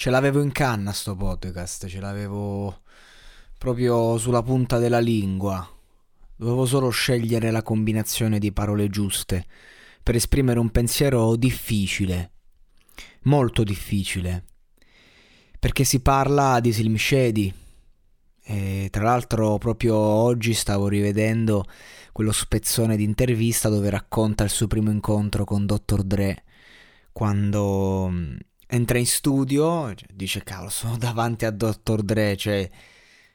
Ce l'avevo in canna sto podcast, ce l'avevo proprio sulla punta della lingua. Dovevo solo scegliere la combinazione di parole giuste per esprimere un pensiero difficile, molto difficile, perché si parla di Slim Shady. E tra l'altro proprio oggi stavo rivedendo quello spezzone di intervista dove racconta il suo primo incontro con Dr. Dre quando entra in studio, cioè, dice cavolo, sono davanti a Dr. Dre, cioè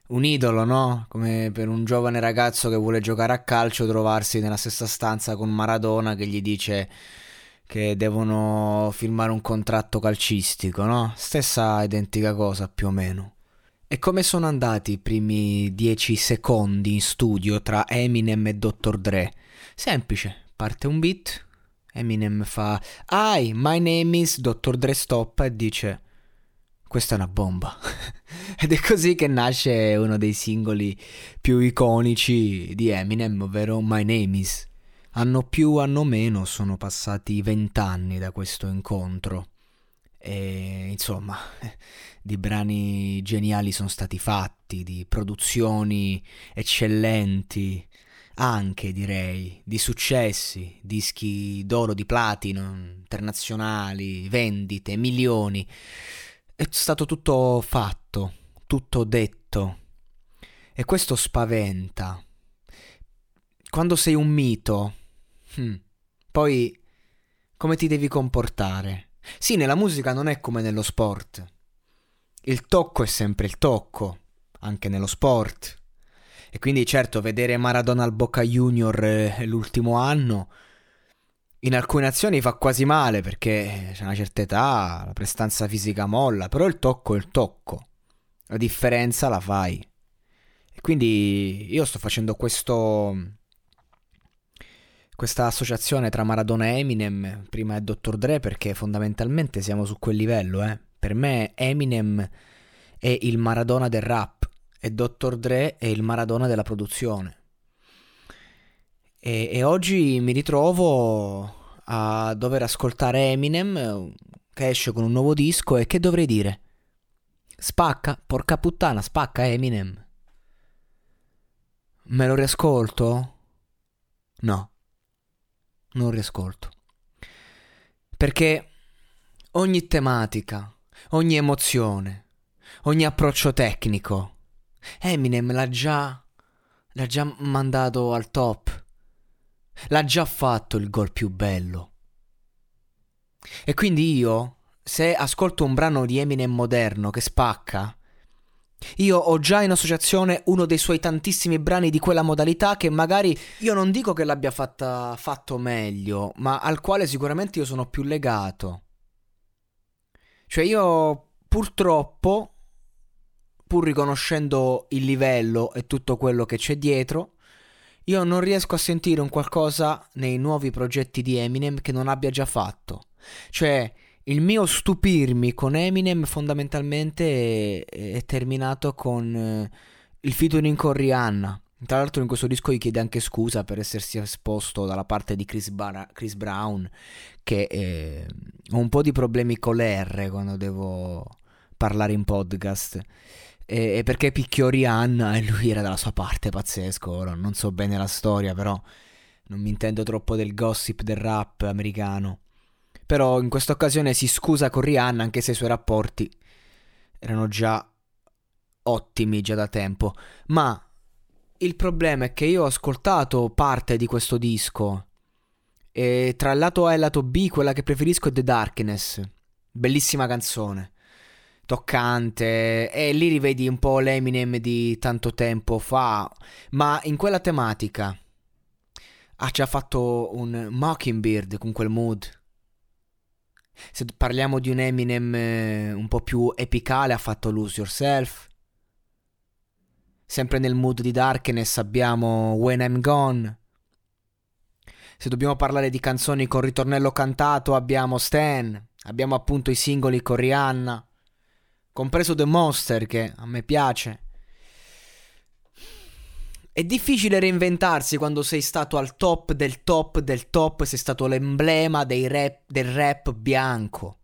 un idolo, no? Come per un giovane ragazzo che vuole giocare a calcio trovarsi nella stessa stanza con Maradona che gli dice che devono firmare un contratto calcistico, no? Stessa identica cosa più o meno. E come sono andati i primi dieci secondi in studio tra Eminem e Dr. Dre? Semplice, parte un beat, Eminem fa Hi, my name is Dr. Dre stoppa e dice questa è una bomba. Ed è così che nasce uno dei singoli più iconici di Eminem, ovvero My Name Is. Anno più, anno meno, sono passati vent'anni da questo incontro. E insomma, di brani geniali sono stati fatti, di produzioni eccellenti, anche direi di successi, dischi d'oro, di platino, internazionali, vendite, milioni. È stato tutto fatto, tutto detto. E questo spaventa. Quando sei un mito, hmm, poi come ti devi comportare? Sì, nella musica non è come nello sport. Il tocco è sempre il tocco, anche nello sport. E quindi certo vedere Maradona al Boca Junior eh, l'ultimo anno in alcune azioni fa quasi male perché c'è una certa età, la prestanza fisica molla, però il tocco è il tocco. La differenza la fai. E quindi io sto facendo questo questa associazione tra Maradona e Eminem, prima è Dr. Dre perché fondamentalmente siamo su quel livello, eh. Per me Eminem è il Maradona del rap e Dr. Dre è il Maradona della produzione. E, e oggi mi ritrovo a dover ascoltare Eminem che esce con un nuovo disco e che dovrei dire? Spacca, porca puttana, spacca Eminem. Me lo riascolto? No, non riascolto. Perché ogni tematica, ogni emozione, ogni approccio tecnico Eminem l'ha già. l'ha già mandato al top. L'ha già fatto il gol più bello. E quindi io, se ascolto un brano di Eminem moderno che spacca, io ho già in associazione uno dei suoi tantissimi brani di quella modalità che magari io non dico che l'abbia fatta, fatto meglio, ma al quale sicuramente io sono più legato. Cioè io purtroppo pur riconoscendo il livello e tutto quello che c'è dietro, io non riesco a sentire un qualcosa nei nuovi progetti di Eminem che non abbia già fatto. Cioè, il mio stupirmi con Eminem fondamentalmente è, è terminato con eh, il featuring con Rihanna. Tra l'altro in questo disco gli chiede anche scusa per essersi esposto dalla parte di Chris, Bar- Chris Brown, che eh, ho un po' di problemi con l'R quando devo parlare in podcast. E, e perché picchiò Rihanna e lui era dalla sua parte, pazzesco. Ora non so bene la storia, però non mi intendo troppo del gossip del rap americano. Però in questa occasione si scusa con Rihanna anche se i suoi rapporti erano già ottimi già da tempo. Ma il problema è che io ho ascoltato parte di questo disco E tra il lato A e il lato B, quella che preferisco è The Darkness. Bellissima canzone. Toccante. E lì rivedi un po' l'Eminem di tanto tempo fa. Ma in quella tematica ha già fatto un Mockingbird con quel mood. Se parliamo di un Eminem eh, un po' più epicale, ha fatto Lose Yourself. Sempre nel mood di Darkness abbiamo When I'm Gone. Se dobbiamo parlare di canzoni con ritornello cantato, abbiamo Stan. Abbiamo appunto i singoli con Rihanna. Compreso The Monster, che a me piace. È difficile reinventarsi quando sei stato al top del top del top, sei stato l'emblema rap, del rap bianco.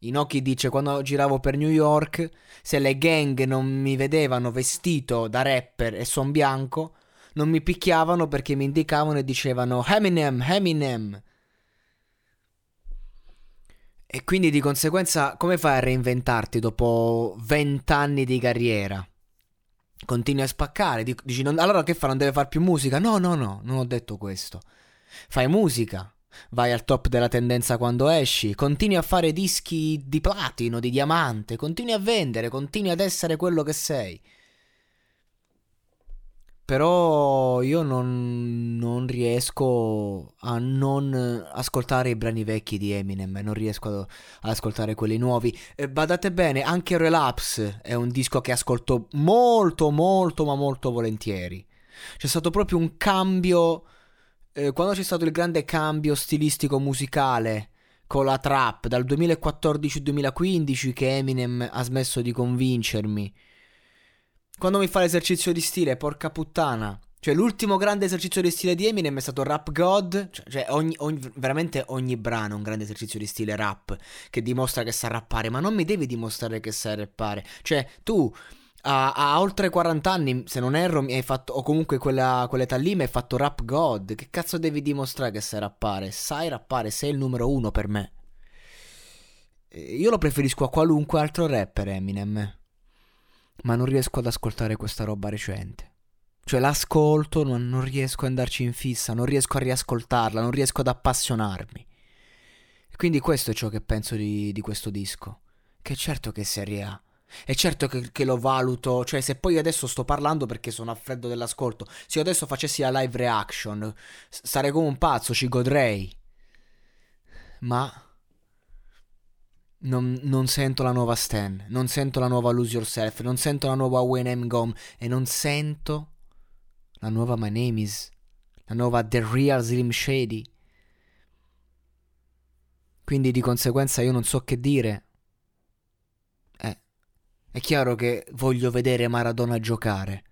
Inoki dice quando giravo per New York, se le gang non mi vedevano vestito da rapper e son bianco, non mi picchiavano perché mi indicavano e dicevano Eminem, Eminem. E quindi di conseguenza come fai a reinventarti dopo vent'anni di carriera? Continui a spaccare, dici non, allora che fa? Non deve fare più musica? No, no, no, non ho detto questo. Fai musica, vai al top della tendenza quando esci, continui a fare dischi di platino, di diamante, continui a vendere, continui ad essere quello che sei. Però io non, non, riesco a non ascoltare i brani vecchi di Eminem, non riesco ad, ascoltare quelli nuovi. E badate bene, anche Relapse è un disco che ascolto molto, molto, ma molto volentieri. C'è stato proprio un cambio, eh, quando c'è stato il grande cambio stilistico musicale con la trap dal 2014-2015 che Eminem ha smesso di convincermi quando mi fa l'esercizio di stile, porca puttana. Cioè, l'ultimo grande esercizio di stile di Eminem è stato Rap God. Cioè, cioè ogni, ogni, veramente ogni brano è un grande esercizio di stile rap che dimostra che sa rappare. Ma non mi devi dimostrare che sa rappare. Cioè, tu a, a oltre 40 anni, se non erro, mi hai fatto. O comunque quella, quell'età lì mi hai fatto Rap God. Che cazzo devi dimostrare che sai rappare? Sai rappare, sei il numero uno per me. Io lo preferisco a qualunque altro rapper, Eminem ma non riesco ad ascoltare questa roba recente. Cioè l'ascolto, non, non riesco ad andarci in fissa, non riesco a riascoltarla, non riesco ad appassionarmi. Quindi questo è ciò che penso di, di questo disco. Che certo che serie A. E certo che, che, lo valuto, cioè se poi adesso sto parlando perché sono a freddo dell'ascolto, se io adesso facessi la live reaction, sarei come un pazzo, ci godrei. Ma non, non, sento la nuova Stan, non sento la nuova Lose Yourself, non sento la nuova When I'm Gone e non sento la nuova My Name Is, la nuova The Real Slim Shady. Quindi di conseguenza io non so che dire. Eh, è chiaro che voglio vedere Maradona giocare,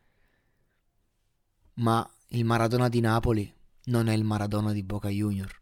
ma il Maradona di Napoli non è il Maradona di Boca Junior.